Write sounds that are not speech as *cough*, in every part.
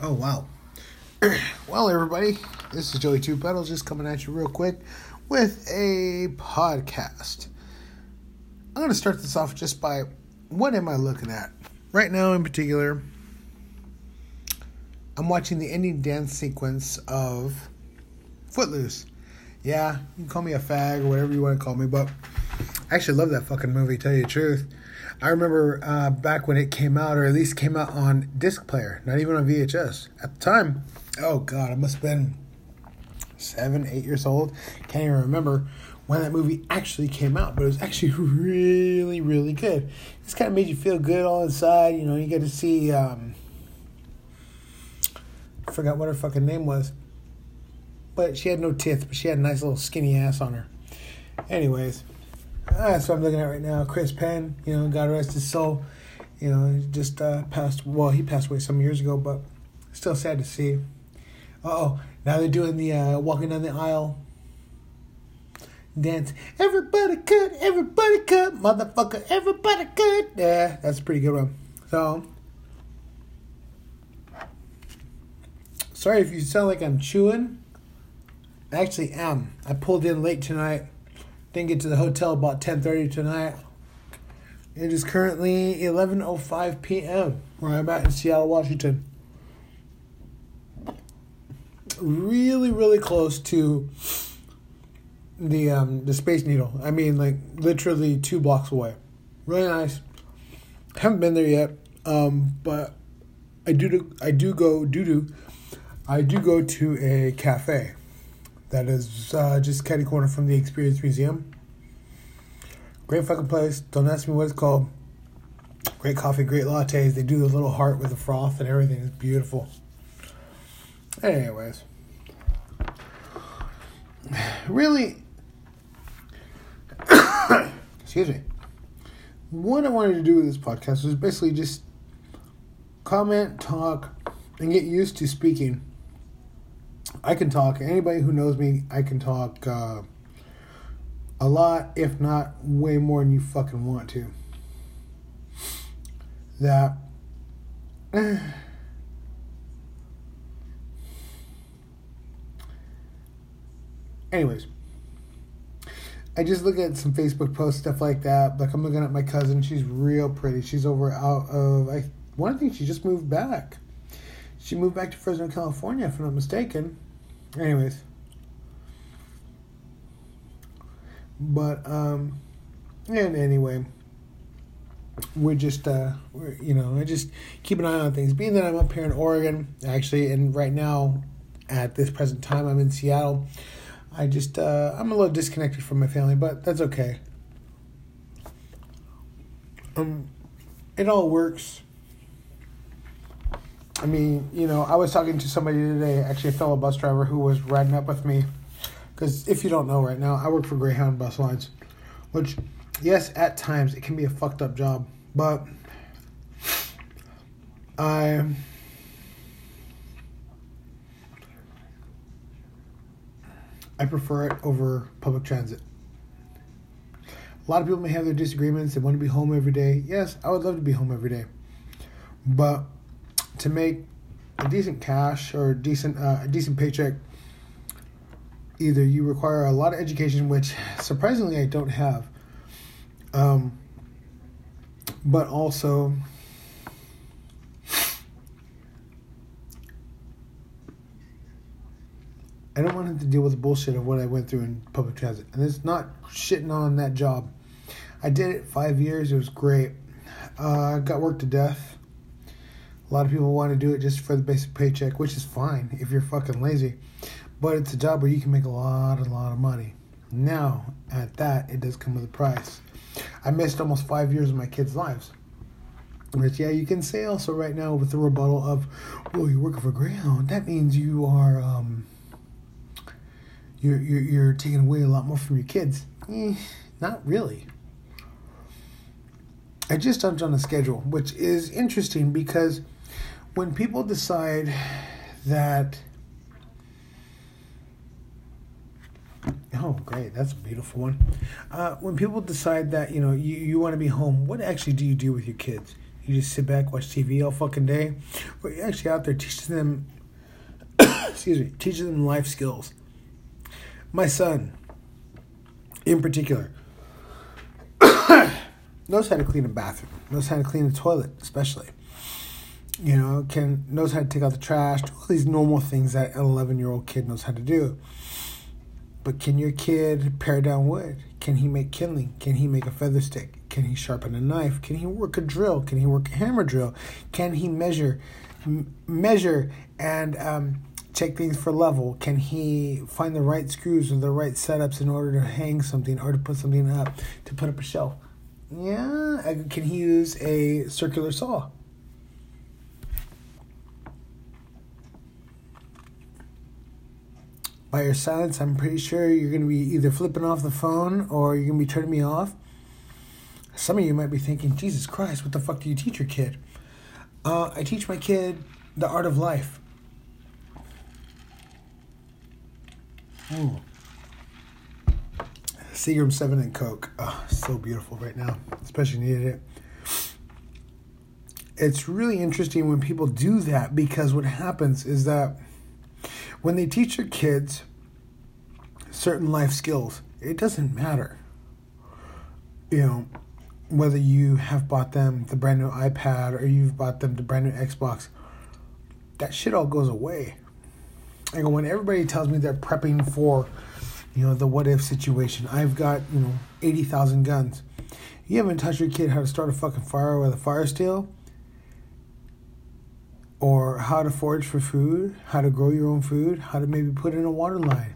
Oh, wow. *clears throat* well, everybody, this is Joey Two Pedals just coming at you real quick with a podcast. I'm going to start this off just by what am I looking at? Right now, in particular, I'm watching the ending dance sequence of Footloose. Yeah, you can call me a fag or whatever you want to call me, but I actually love that fucking movie, tell you the truth. I remember uh, back when it came out, or at least came out on disc player, not even on VHS. At the time, oh god, I must have been seven, eight years old. Can't even remember when that movie actually came out, but it was actually *laughs* really, really good. This kind of made you feel good all inside. You know, you get to see. Um, I forgot what her fucking name was, but she had no teeth, but she had a nice little skinny ass on her. Anyways, that's what I'm looking at right now. Chris Penn, you know, God rest his soul. You know, just uh, passed. Well, he passed away some years ago, but still sad to see. Oh, now they're doing the uh, walking down the aisle dance. Everybody cut, everybody cut, motherfucker, everybody cut. Yeah, that's a pretty good one. So, sorry if you sound like I'm chewing. I actually am. I pulled in late tonight. Didn't get to the hotel about 10:30 tonight. It is currently 11:05 p.m. where I'm at in Seattle, Washington. Really, really close to the um, the Space Needle. I mean, like literally two blocks away. Really nice. Haven't been there yet, um, but I do I do go do do I do go to a cafe that is uh, just catty corner from the Experience Museum. Great fucking place. Don't ask me what it's called. Great coffee, great lattes. They do the little heart with the froth and everything. It's beautiful. Anyways, *sighs* really, *coughs* excuse me. What I wanted to do with this podcast was basically just comment, talk, and get used to speaking. I can talk. Anybody who knows me, I can talk uh, a lot, if not way more than you fucking want to. That. *sighs* Anyways, I just look at some Facebook posts, stuff like that. Like I'm looking at my cousin; she's real pretty. She's over out of I. One thing she just moved back. She moved back to Fresno, California, if I'm not mistaken. Anyways, but um, and anyway, we're just uh, we're, you know, I just keep an eye on things. Being that I'm up here in Oregon, actually, and right now, at this present time, I'm in Seattle. I just uh, I'm a little disconnected from my family, but that's okay. Um, it all works. I mean, you know, I was talking to somebody today, actually a fellow bus driver who was riding up with me. Because if you don't know right now, I work for Greyhound Bus Lines, which, yes, at times it can be a fucked up job, but I I prefer it over public transit. A lot of people may have their disagreements. They want to be home every day. Yes, I would love to be home every day, but to make a decent cash or decent uh, a decent paycheck, either you require a lot of education, which surprisingly I don't have, um, but also I don't want to deal with the bullshit of what I went through in public transit. And it's not shitting on that job. I did it five years. It was great. Uh, I got worked to death. A lot of people want to do it just for the basic paycheck, which is fine if you're fucking lazy. But it's a job where you can make a lot, a lot of money. Now, at that, it does come with a price. I missed almost five years of my kids' lives. Which, yeah, you can say also right now with the rebuttal of, well, you're working for Greyhound. That means you are, um, you're, you're, you're taking away a lot more from your kids. Eh, not really. I just jumped on a schedule, which is interesting because when people decide that oh great that's a beautiful one uh, when people decide that you know you, you want to be home what actually do you do with your kids You just sit back, watch TV all fucking day. But you're actually out there teaching them, *coughs* excuse me, teaching them life skills. My son, in particular, *coughs* knows how to clean a bathroom, knows how to clean a toilet, especially. You know, can knows how to take out the trash, do all these normal things that an eleven year old kid knows how to do. But can your kid pare down wood? Can he make kindling? Can he make a feather stick? Can he sharpen a knife? Can he work a drill? Can he work a hammer drill? Can he measure, m- measure and um, check things for level? Can he find the right screws or the right setups in order to hang something or to put something up, to put up a shelf? Yeah. Can he use a circular saw? By your silence, I'm pretty sure you're going to be either flipping off the phone or you're going to be turning me off. Some of you might be thinking, Jesus Christ, what the fuck do you teach your kid? Uh, I teach my kid the art of life. Mm. Seagram 7 and Coke. Oh, so beautiful right now. Especially needed it. It's really interesting when people do that because what happens is that when they teach their kids certain life skills, it doesn't matter. You know, whether you have bought them the brand new iPad or you've bought them the brand new Xbox, that shit all goes away. And when everybody tells me they're prepping for, you know, the what if situation, I've got, you know, 80,000 guns. You haven't taught your kid how to start a fucking fire with a fire steel? Or how to forage for food, how to grow your own food, how to maybe put in a water line,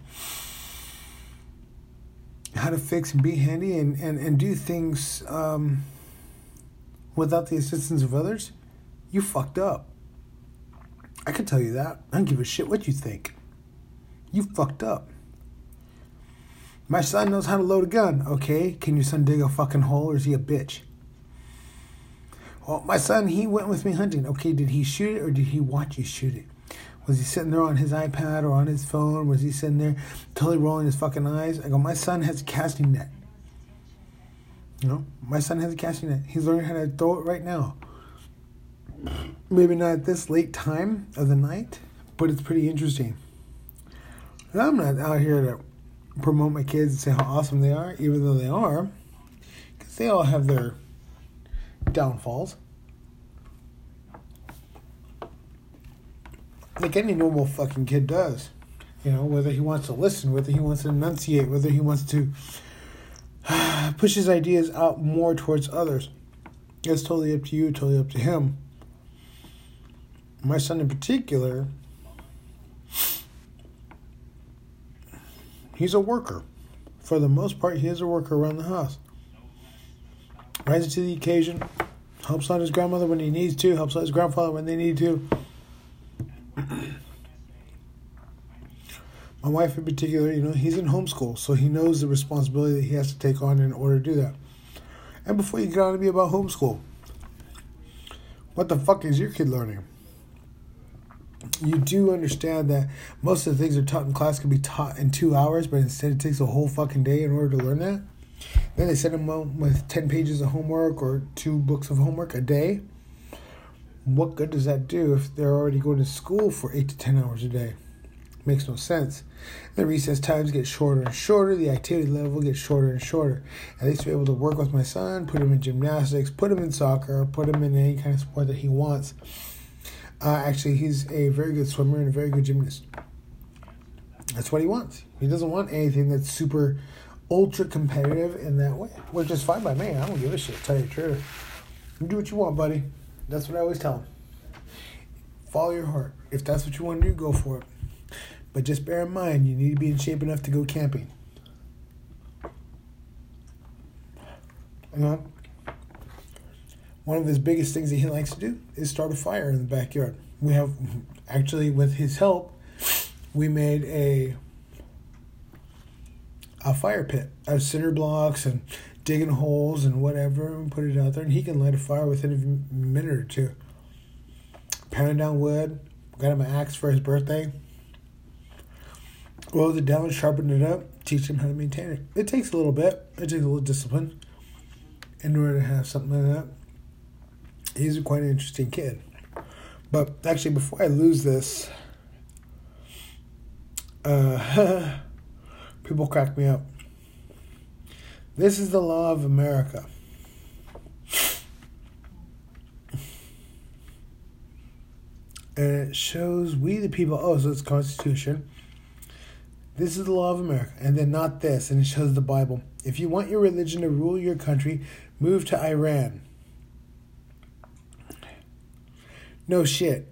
how to fix and be handy and, and, and do things um, without the assistance of others, you fucked up. I can tell you that. I don't give a shit what you think. You fucked up. My son knows how to load a gun. Okay, can your son dig a fucking hole or is he a bitch? Well, my son, he went with me hunting. Okay, did he shoot it or did he watch you shoot it? Was he sitting there on his iPad or on his phone? Was he sitting there totally rolling his fucking eyes? I go, my son has a casting net. You know, my son has a casting net. He's learning how to throw it right now. Maybe not at this late time of the night, but it's pretty interesting. And I'm not out here to promote my kids and say how awesome they are, even though they are, because they all have their downfalls. Like any normal fucking kid does. You know, whether he wants to listen, whether he wants to enunciate, whether he wants to *sighs* push his ideas out more towards others. It's totally up to you, totally up to him. My son in particular, he's a worker. For the most part, he is a worker around the house rises to the occasion, helps out his grandmother when he needs to, helps out his grandfather when they need to. My wife, in particular, you know, he's in homeschool, so he knows the responsibility that he has to take on in order to do that. And before you get on to me about homeschool, what the fuck is your kid learning? You do understand that most of the things are taught in class can be taught in two hours, but instead it takes a whole fucking day in order to learn that? Then they send them home with 10 pages of homework or two books of homework a day. What good does that do if they're already going to school for 8 to 10 hours a day? Makes no sense. The recess times get shorter and shorter, the activity level gets shorter and shorter. At least be able to work with my son, put him in gymnastics, put him in soccer, put him in any kind of sport that he wants. Uh, actually, he's a very good swimmer and a very good gymnast. That's what he wants. He doesn't want anything that's super ultra competitive in that way, which is fine by me. I don't give a shit, tell you the truth. You do what you want, buddy. That's what I always tell him. Follow your heart. If that's what you want to do, go for it. But just bear in mind, you need to be in shape enough to go camping. You know, one of his biggest things that he likes to do is start a fire in the backyard. We have, *laughs* actually, with his help, we made a a fire pit of cinder blocks and digging holes and whatever and put it out there and he can light a fire within a minute or two. Pounding down wood, got him an axe for his birthday. Rolled it down, sharpened it up, teach him how to maintain it. It takes a little bit. It takes a little discipline in order to have something like that. he's quite an interesting kid. But actually, before I lose this, uh, *laughs* people crack me up. This is the law of America. And it shows we the people, oh, so it's Constitution. This is the law of America. And then not this. And it shows the Bible. If you want your religion to rule your country, move to Iran. No shit.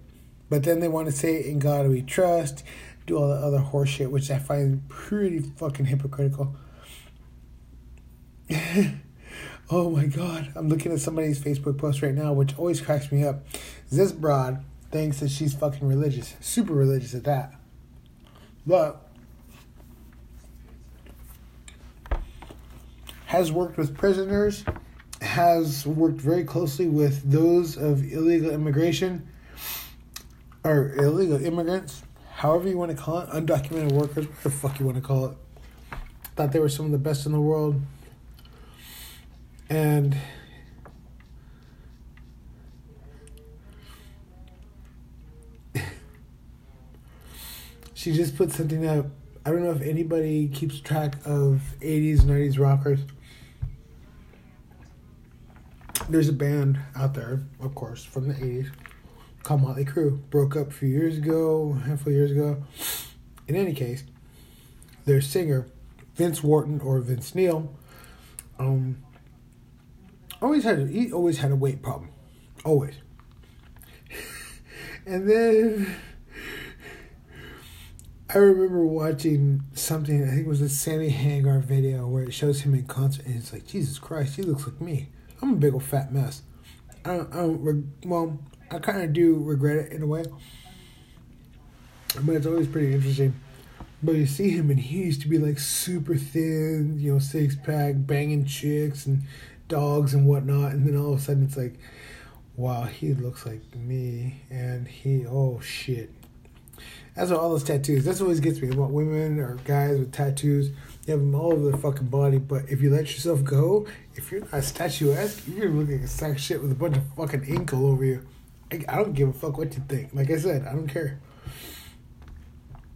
But then they want to say, in God we trust, do all the other horseshit, which I find pretty fucking hypocritical. *laughs* oh my god. I'm looking at somebody's Facebook post right now, which always cracks me up. This broad thinks that she's fucking religious. Super religious at that. But has worked with prisoners, has worked very closely with those of illegal immigration or illegal immigrants, however you want to call it, undocumented workers, whatever the fuck you want to call it. Thought they were some of the best in the world. And *laughs* she just put something out. I don't know if anybody keeps track of 80s, 90s rockers. There's a band out there, of course, from the 80s called Motley Crue. Broke up a few years ago, a handful of years ago. In any case, their singer, Vince Wharton or Vince Neil, um, always had a, he always had a weight problem, always. *laughs* and then I remember watching something. I think it was a Sammy Hagar video where it shows him in concert, and it's like Jesus Christ, he looks like me. I'm a big old fat mess. I don't. I don't well, I kind of do regret it in a way, but it's always pretty interesting. But you see him, and he used to be like super thin, you know, six pack, banging chicks and dogs and whatnot, and then all of a sudden it's like, wow, he looks like me, and he, oh shit. That's what all those tattoos. That's what always gets me about women or guys with tattoos. You have them all over their fucking body, but if you let yourself go, if you're not statuesque, you're gonna look like a sack shit with a bunch of fucking ink all over you. I don't give a fuck what you think. Like I said, I don't care.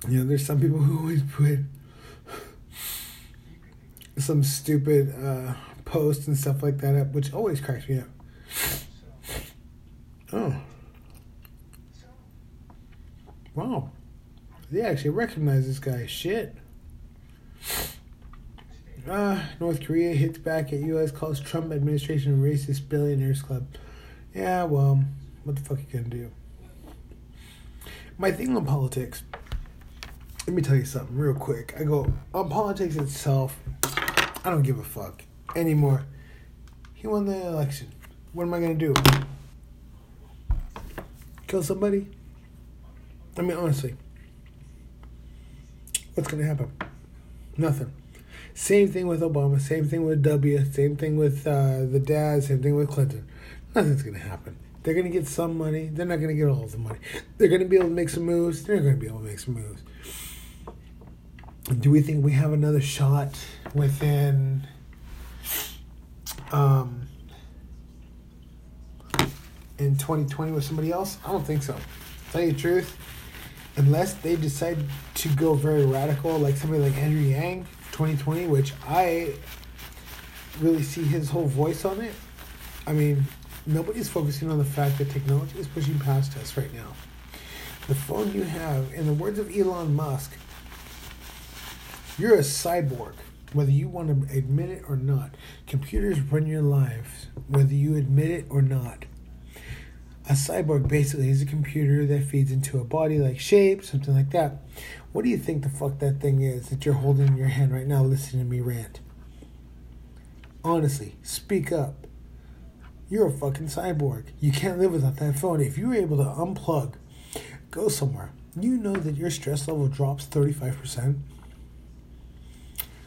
You know, there's some people who *laughs* always put some stupid uh, posts and stuff like that up, which always cracks me up. Oh. Wow. They actually recognize this guy. Shit. Uh, North Korea hits back at U.S. calls Trump administration racist billionaires club. Yeah, well, what the fuck you gonna do? My thing on politics. Let me tell you something real quick. I go on politics itself. I don't give a fuck anymore. He won the election. What am I gonna do? Kill somebody? I mean, honestly, what's gonna happen? Nothing. Same thing with Obama. Same thing with W. Same thing with uh, the dad. Same thing with Clinton. Nothing's gonna happen. They're going to get some money. They're not going to get all the money. They're going to be able to make some moves. They're going to be able to make some moves. Do we think we have another shot within um, in 2020 with somebody else? I don't think so. tell you the truth, unless they decide to go very radical, like somebody like Andrew Yang, 2020, which I really see his whole voice on it. I mean, nobody's focusing on the fact that technology is pushing past us right now. The phone you have, in the words of Elon Musk, you're a cyborg, whether you want to admit it or not. Computers run your lives, whether you admit it or not. A cyborg basically is a computer that feeds into a body like shape, something like that. What do you think the fuck that thing is that you're holding in your hand right now listening to me rant? Honestly, speak up. You're a fucking cyborg. You can't live without that phone. If you were able to unplug, go somewhere, you know that your stress level drops 35%.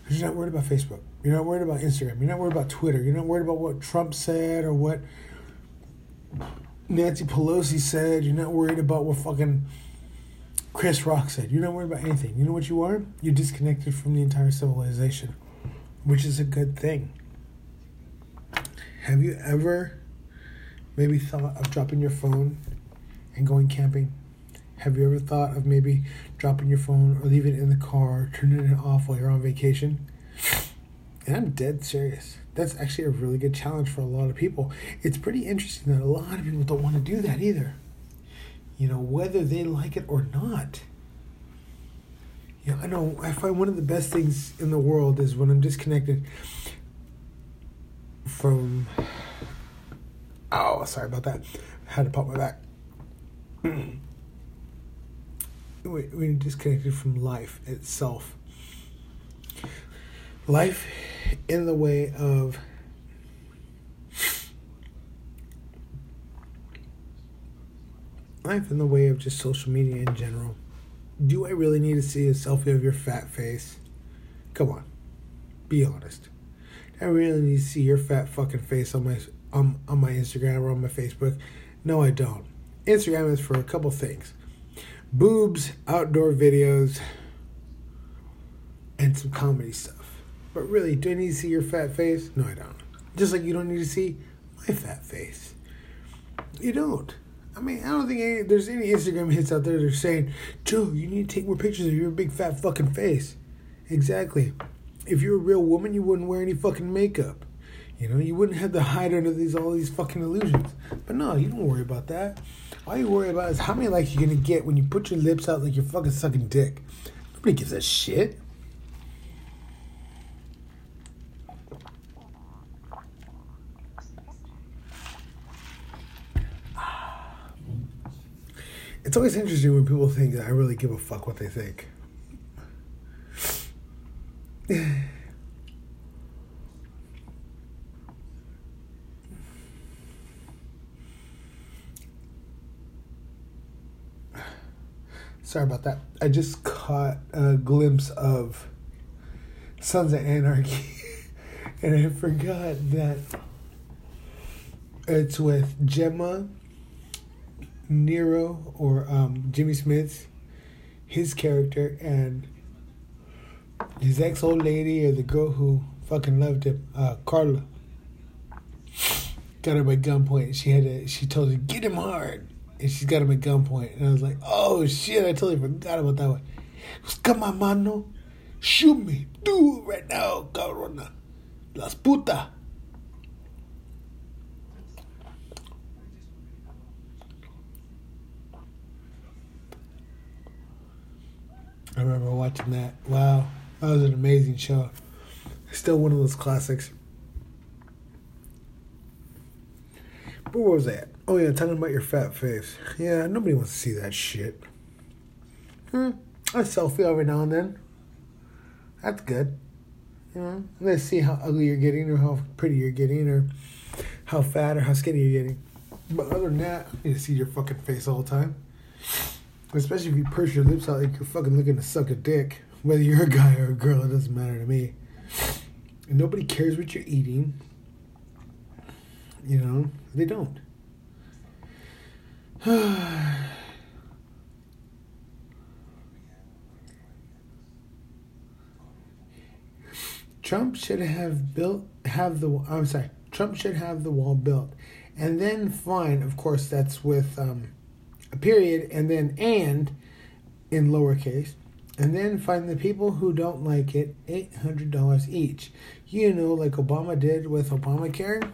Because you're not worried about Facebook. You're not worried about Instagram. You're not worried about Twitter. You're not worried about what Trump said or what Nancy Pelosi said. You're not worried about what fucking Chris Rock said. You're not worried about anything. You know what you are? You're disconnected from the entire civilization, which is a good thing. Have you ever maybe thought of dropping your phone and going camping? Have you ever thought of maybe dropping your phone or leaving it in the car, turning it off while you're on vacation? And I'm dead serious. That's actually a really good challenge for a lot of people. It's pretty interesting that a lot of people don't want to do that either. You know, whether they like it or not. Know, I know I find one of the best things in the world is when I'm disconnected from. Oh, sorry about that. I had to pop my back. *clears throat* We're disconnected from life itself. Life in the way of life in the way of just social media in general. Do I really need to see a selfie of your fat face? Come on, be honest. I really need to see your fat fucking face on my on, on my Instagram or on my Facebook. No, I don't. Instagram is for a couple things: boobs, outdoor videos, and some comedy stuff. But really, do I need to see your fat face? No, I don't. Just like you don't need to see my fat face. You don't. I mean, I don't think any, there's any Instagram hits out there that are saying, Joe, you need to take more pictures of your big fat fucking face. Exactly. If you're a real woman, you wouldn't wear any fucking makeup. You know, you wouldn't have to hide under these all these fucking illusions. But no, you don't worry about that. All you worry about is how many likes you're gonna get when you put your lips out like you're fucking sucking dick. Nobody gives a shit. *sighs* It's always interesting when people think that I really give a fuck what they think. *sighs* Sorry about that. I just caught a glimpse of Sons of Anarchy, *laughs* and I forgot that it's with Gemma Nero or um, Jimmy Smits, his character, and his ex old lady or the girl who fucking loved him, uh, Carla, got her by gunpoint. She had to, she told her get him hard, and she's got him at gunpoint. And I was like, oh shit, I totally forgot about that one. Come on, mano, shoot me, do it right now, cabrona, las puta. I remember watching that. Wow, that was an amazing show. Still one of those classics. But what was that? Oh yeah, talking about your fat face. Yeah, nobody wants to see that shit. Hmm. A selfie every now and then. That's good. You know, let's see how ugly you're getting, or how pretty you're getting, or how fat or how skinny you're getting. But other than that, you see your fucking face all the time. Especially if you purse your lips out like you're fucking looking to suck a dick. Whether you're a guy or a girl, it doesn't matter to me. And nobody cares what you're eating. You know, they don't. *sighs* Trump should have built have the I'm sorry. Trump should have the wall built, and then fine. Of course, that's with um, period, and then and in lowercase, and then find the people who don't like it $800 each. You know, like Obama did with Obamacare.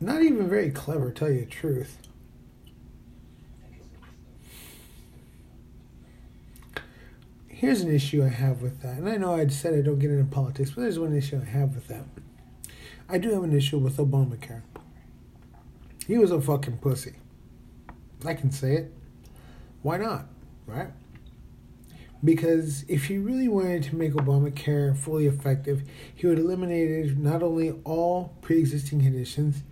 Not even very clever, tell you the truth. Here's an issue I have with that. And I know I said I don't get into politics, but there's one issue I have with that. I do have an issue with Obamacare. He was a fucking pussy. I can say it. Why not? Right? Because if he really wanted to make Obamacare fully effective, he would eliminate not only all pre existing conditions,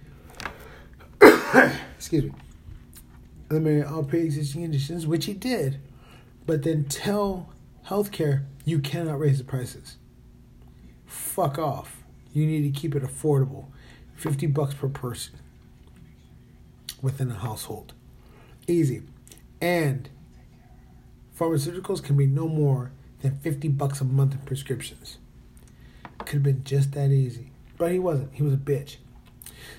*coughs* excuse me, eliminate all pre existing conditions, which he did, but then tell healthcare you cannot raise the prices. Fuck off. You need to keep it affordable. 50 bucks per person within a household. Easy. And pharmaceuticals can be no more than 50 bucks a month in prescriptions. Could have been just that easy. But he wasn't. He was a bitch.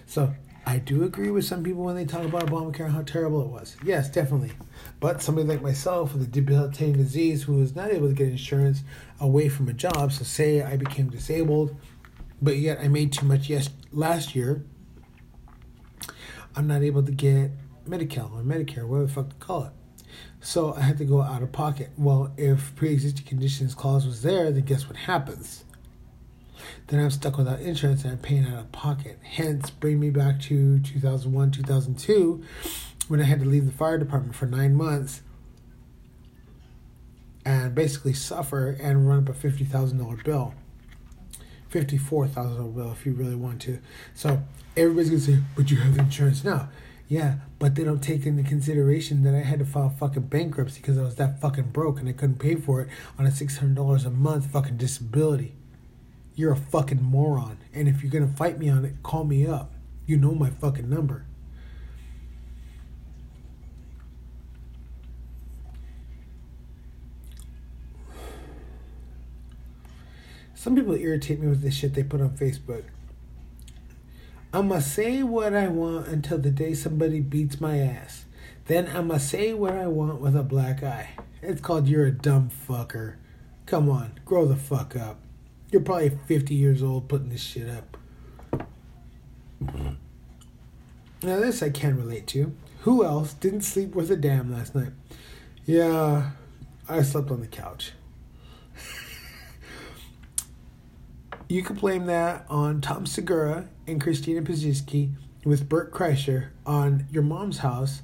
So I do agree with some people when they talk about Obamacare and how terrible it was. Yes, definitely. But somebody like myself with a debilitating disease who is not able to get insurance away from a job, so say I became disabled, but yet I made too much yes last year, I'm not able to get Medi-Cal or Medicare, whatever the fuck to call it. So I had to go out of pocket. Well, if pre-existing conditions clause was there, then guess what happens? Then I'm stuck without insurance and I'm paying out of pocket. Hence, bring me back to 2001, 2002, when I had to leave the fire department for nine months and basically suffer and run up a $50,000 bill. $54,000 bill if you really want to. So everybody's going to say, but you have insurance now. Yeah, but they don't take into consideration that I had to file fucking bankruptcy because I was that fucking broke and I couldn't pay for it on a $600 a month fucking disability. You're a fucking moron. And if you're gonna fight me on it, call me up. You know my fucking number. Some people irritate me with the shit they put on Facebook. I'ma say what I want until the day somebody beats my ass. Then I'ma say what I want with a black eye. It's called You're a Dumb Fucker. Come on, grow the fuck up. You're probably 50 years old putting this shit up. Now, this I can relate to. Who else didn't sleep worth a damn last night? Yeah, I slept on the couch. *laughs* you could blame that on Tom Segura and Christina Pazsitzky with Bert Kreischer on Your Mom's House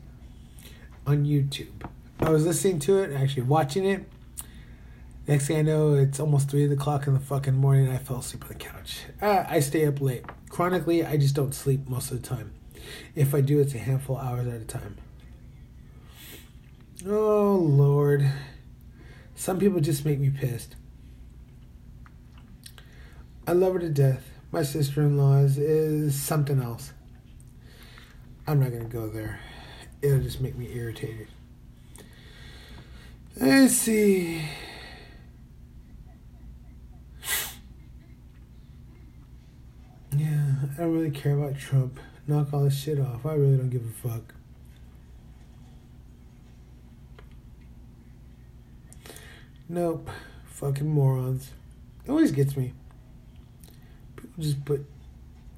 on YouTube. I was listening to it, actually watching it, Next thing I know, it's almost three o'clock in the fucking morning. I fell asleep on the couch. Uh, I stay up late. Chronically, I just don't sleep most of the time. If I do, it's a handful of hours at a time. Oh Lord, some people just make me pissed. I love her to death. My sister in law's is, something else. I'm not gonna go there. It'll just make me irritated. Let's see. Yeah, I don't really care about Trump. Knock all this shit off. I really don't give a fuck. Nope. Fucking morons. It always gets me. Just put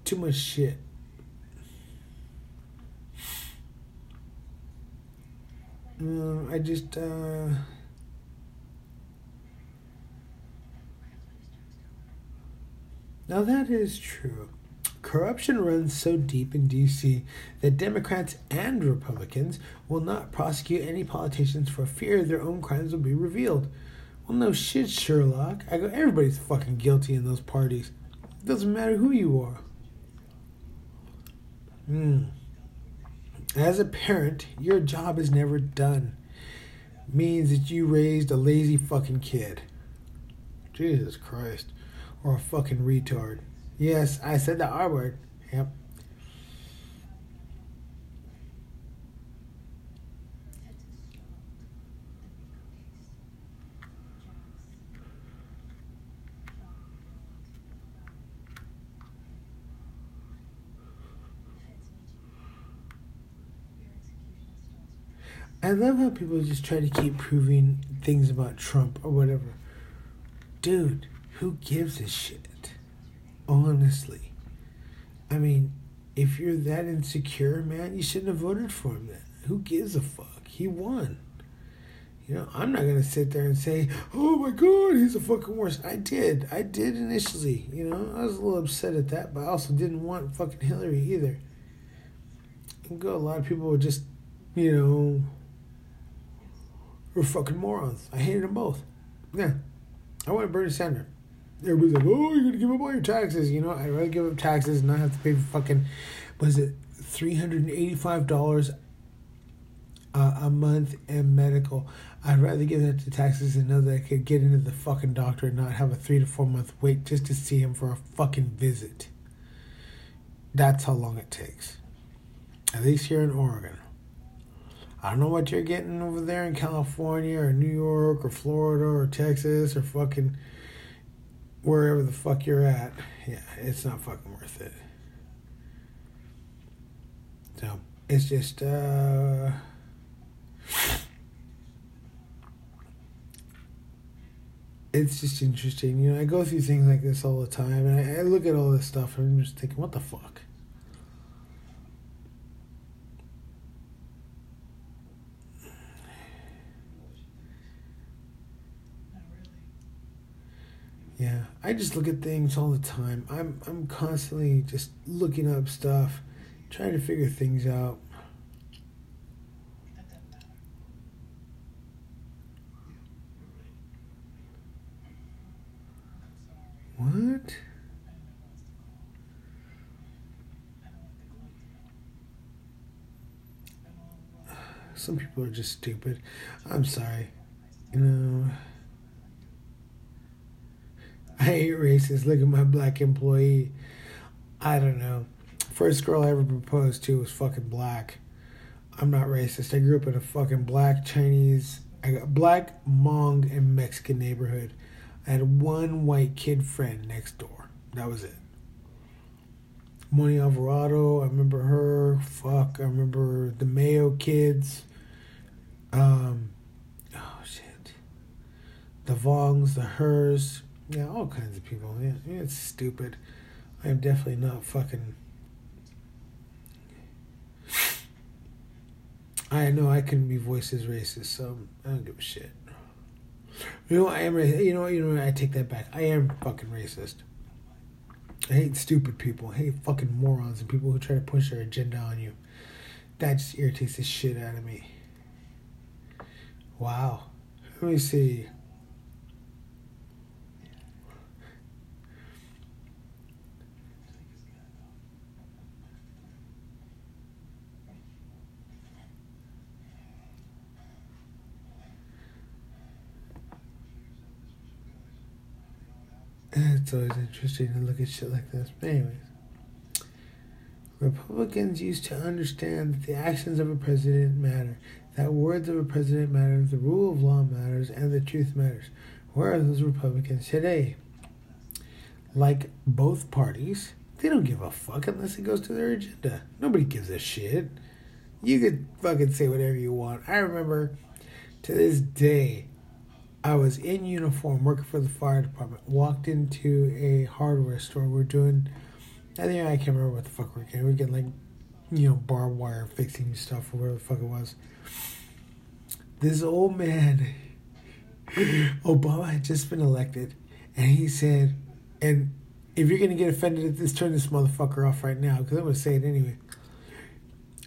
too much shit. No, I just, uh. Now, that is true. Corruption runs so deep in D.C. that Democrats and Republicans will not prosecute any politicians for fear their own crimes will be revealed. Well, no shit, Sherlock. I go, everybody's fucking guilty in those parties. Doesn't matter who you are. Hmm. As a parent, your job is never done. Means that you raised a lazy fucking kid. Jesus Christ or a fucking retard. Yes, I said the R word. Yep. I love how people just try to keep proving things about Trump or whatever. Dude, who gives a shit? Honestly. I mean, if you're that insecure, man, you shouldn't have voted for him then. Who gives a fuck? He won. You know, I'm not gonna sit there and say, "Oh my God, he's the fucking worst." I did, I did initially. You know, I was a little upset at that, but I also didn't want fucking Hillary either. Go, a lot of people were just, you know, were fucking morons. I hated them both. Yeah, I wanted Bernie Sanders everybody's like, oh, you're gonna give up all your taxes. You know, I'd rather give up taxes and not have to pay for fucking, was it three hundred and eighty-five dollars a month in medical? I'd rather give that to taxes and know that I could get into the fucking doctor and not have a three to four month wait just to see him for a fucking visit. That's how long it takes. At least here in Oregon. I don't know what you're getting over there in California or New York or Florida or Texas or fucking wherever the fuck you're at, yeah, it's not fucking worth it. So it's just uh it's just interesting. You know, I go through things like this all the time and I, I look at all this stuff and I'm just thinking, what the fuck? Yeah, I just look at things all the time. I'm I'm constantly just looking up stuff, trying to figure things out. What? Some people are just stupid. I'm sorry. You know. *laughs* I ain't racist. Look at my black employee. I don't know. First girl I ever proposed to was fucking black. I'm not racist. I grew up in a fucking black Chinese, I got black Hmong and Mexican neighborhood. I had one white kid friend next door. That was it. Moni Alvarado, I remember her. Fuck, I remember the Mayo kids. Um, oh shit. The Vongs, the Hers, yeah, all kinds of people. Yeah, it's stupid. I am definitely not fucking. I know I can be voiced as racist, so I don't give a shit. You know, I am. You know, you know. I take that back. I am fucking racist. I hate stupid people. I hate fucking morons and people who try to push their agenda on you. That just irritates the shit out of me. Wow. Let me see. It's always interesting to look at shit like this. But anyways, Republicans used to understand that the actions of a president matter, that words of a president matter, the rule of law matters, and the truth matters. Where are those Republicans today? Like both parties, they don't give a fuck unless it goes to their agenda. Nobody gives a shit. You could fucking say whatever you want. I remember to this day I was in uniform working for the fire department. Walked into a hardware store. We're doing, I think I can't remember what the fuck we're getting. We're getting like, you know, barbed wire fixing stuff or whatever the fuck it was. This old man, *laughs* Obama had just been elected, and he said, and if you're gonna get offended at this, turn this motherfucker off right now because I'm gonna say it anyway.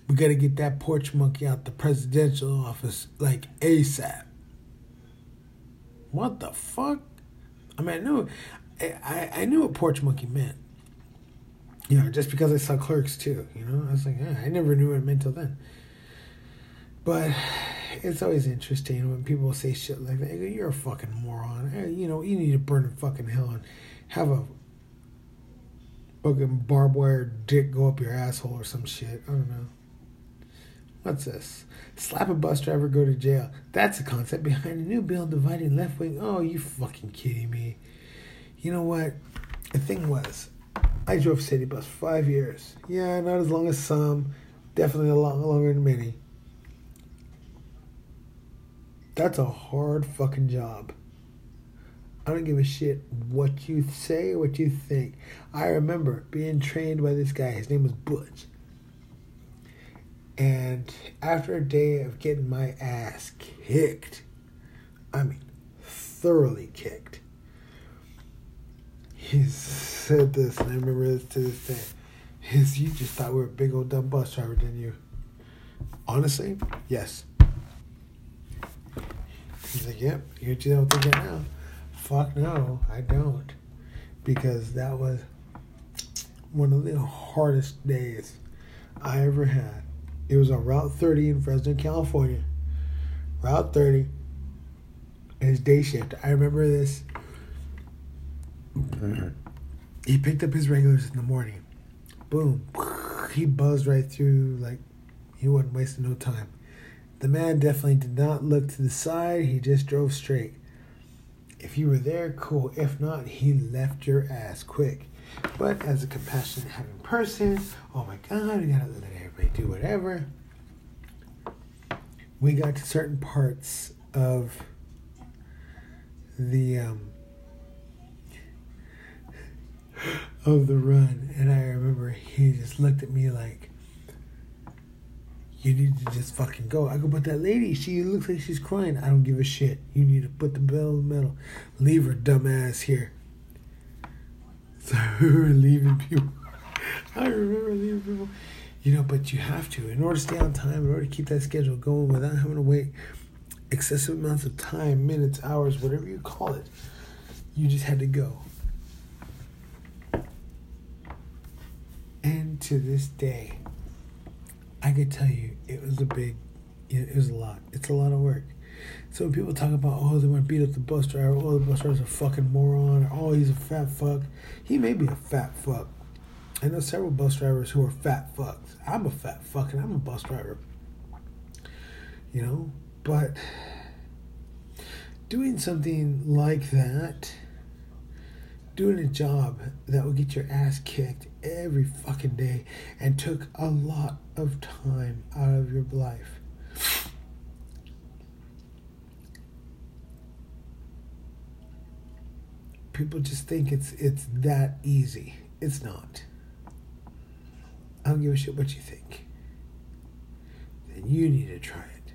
We gotta get that porch monkey out the presidential office like ASAP what the fuck? I mean, I knew, I, I knew what porch monkey meant. You know, just because I saw Clerks II. You know, I was like, I never knew what it meant till then. But it's always interesting when people say shit like that. Go, You're a fucking moron. Eh, you know, you need to burn in fucking hell and have a fucking barbed wire dick go up your asshole or some shit. I don't know. What's this? Slap a bus driver, go to jail. That's the concept behind a new bill dividing left wing. Oh, you fucking kidding me? You know what? The thing was, I drove city bus five years. Yeah, not as long as some, definitely a lot longer than many. That's a hard fucking job. I don't give a shit what you say, or what you think. I remember being trained by this guy. His name was Butch. And after a day of getting my ass kicked, I mean, thoroughly kicked, he said this, and I remember this to this day. His, you just thought we were a big old dumb bus driver, didn't you? Honestly, yes. He's like, yep, you don't think that now. Fuck no, I don't. Because that was one of the hardest days I ever had it was on Route 30 in Fresno, California. Route 30. And his day shift. I remember this. He picked up his regulars in the morning. Boom. He buzzed right through like he wasn't wasting no time. The man definitely did not look to the side, he just drove straight. If you were there, cool. If not, he left your ass quick. But as a compassionate, having person, oh my God, we gotta let everybody do whatever. We got to certain parts of the um, of the run, and I remember he just looked at me like, "You need to just fucking go." I go, "But that lady, she looks like she's crying. I don't give a shit. You need to put the bell in the middle. Leave her dumbass here." So *laughs* I remember leaving people. I remember leaving people. You know, but you have to in order to stay on time, in order to keep that schedule going without having to wait excessive amounts of time, minutes, hours, whatever you call it. You just had to go. And to this day, I could tell you it was a big, it was a lot. It's a lot of work. So when people talk about, oh, they want to beat up the bus driver, oh, the bus driver's a fucking moron, or oh, he's a fat fuck. He may be a fat fuck. I know several bus drivers who are fat fucks. I'm a fat fuck and I'm a bus driver. You know? But doing something like that, doing a job that will get your ass kicked every fucking day and took a lot of time out of your life. People just think it's it's that easy. It's not. I don't give a shit what you think. Then you need to try it.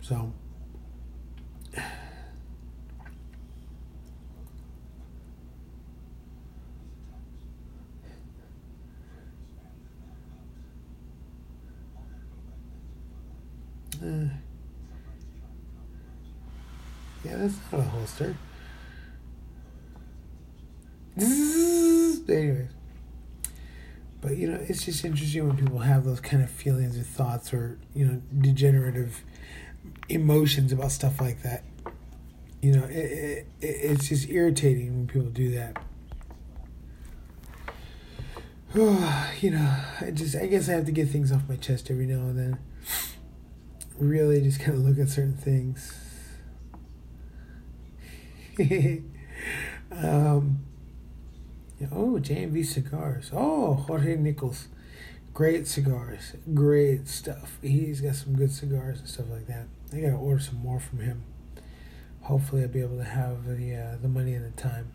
So *sighs* Uh, yeah, that's not a holster. Mm-hmm. Anyways. But you know, it's just interesting when people have those kind of feelings or thoughts or, you know, degenerative emotions about stuff like that. You know, it, it, it's just irritating when people do that. *sighs* you know, I just I guess I have to get things off my chest every now and then really just kind of look at certain things. *laughs* um, oh, JMV cigars. Oh, Jorge Nichols. Great cigars. Great stuff. He's got some good cigars and stuff like that. I gotta order some more from him. Hopefully, I'll be able to have the uh, the money and the time.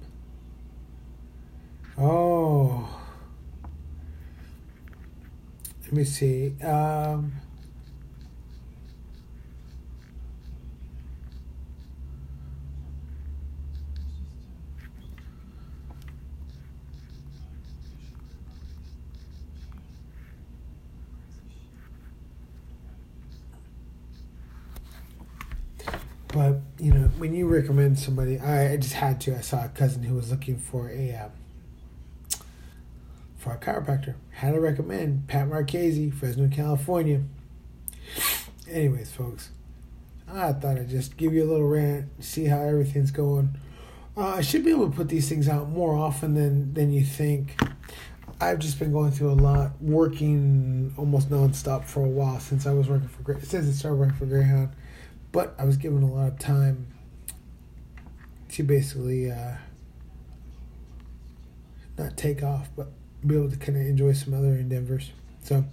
Oh, let me see. Um, But you know, when you recommend somebody, I, I just had to. I saw a cousin who was looking for a um, for a chiropractor. Had to recommend Pat Marchese, Fresno, California. Anyways, folks, I thought I'd just give you a little rant, see how everything's going. Uh, I should be able to put these things out more often than than you think. I've just been going through a lot, working almost nonstop for a while since I was working for since I started working for Greyhound but I was given a lot of time to basically uh, not take off, but be able to kind of enjoy some other endeavors. So,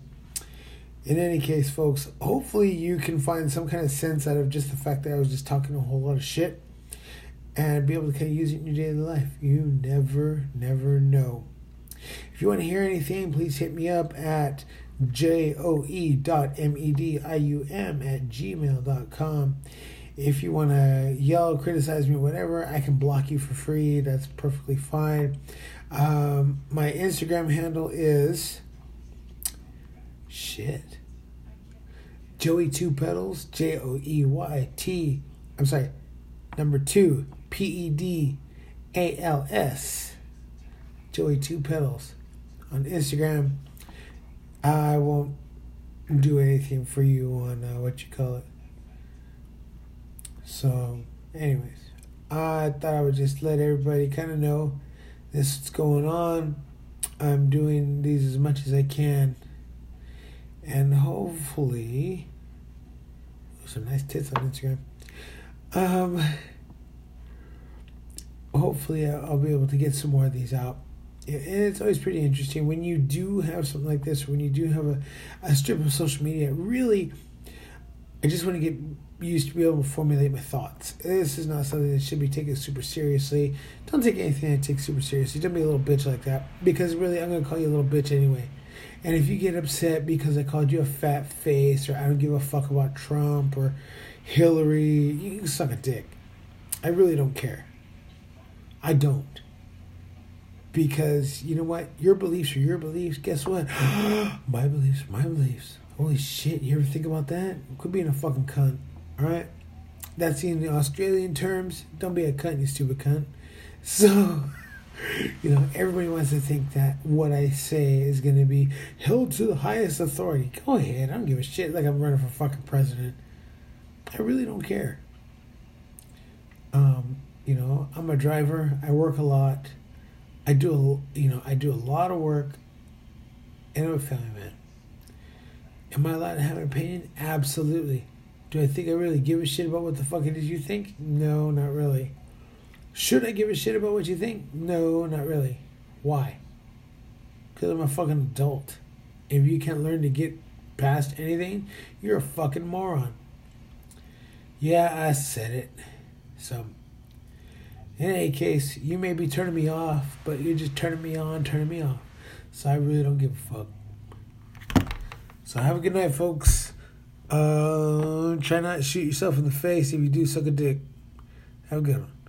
in any case, folks, hopefully you can find some kind of sense out of just the fact that I was just talking a whole lot of shit and be able to kind of use it in your daily life. You never, never know. If you want to hear anything, please hit me up at J-O-E dot M-E-D-I-U-M at gmail.com. If you want to yell, criticize me, whatever, I can block you for free. That's perfectly fine. Um, my Instagram handle is shit. Joey Two Pedals, J O E Y T. I'm sorry, number two, P E D A L S. Joey Two Pedals on Instagram. I won't do anything for you on uh, what you call it. So, anyways, I thought I would just let everybody kind of know this is going on. I'm doing these as much as I can, and hopefully, some nice tits on Instagram. Um, hopefully I'll be able to get some more of these out. And it's always pretty interesting when you do have something like this, when you do have a, a strip of social media, really, I just want to get used to be able to formulate my thoughts. This is not something that should be taken super seriously. Don't take anything I take super seriously. Don't be a little bitch like that. Because really, I'm going to call you a little bitch anyway. And if you get upset because I called you a fat face or I don't give a fuck about Trump or Hillary, you can suck a dick. I really don't care. I don't. Because you know what? Your beliefs are your beliefs. Guess what? *gasps* my beliefs, my beliefs. Holy shit, you ever think about that? Could be in a fucking cunt. Alright? That's in the Australian terms. Don't be a cunt, you stupid cunt. *laughs* So, you know, everybody wants to think that what I say is going to be held to the highest authority. Go ahead. I don't give a shit like I'm running for fucking president. I really don't care. Um, you know, I'm a driver. I work a lot. I do, a, you know, I do a lot of work, and I'm a family man. Am I allowed to have an opinion? Absolutely. Do I think I really give a shit about what the fuck it is you think? No, not really. Should I give a shit about what you think? No, not really. Why? Because I'm a fucking adult. If you can't learn to get past anything, you're a fucking moron. Yeah, I said it. So, in any case, you may be turning me off, but you're just turning me on, turning me off. So I really don't give a fuck. So have a good night, folks. Uh, try not to shoot yourself in the face if you do suck a dick. Have a good one.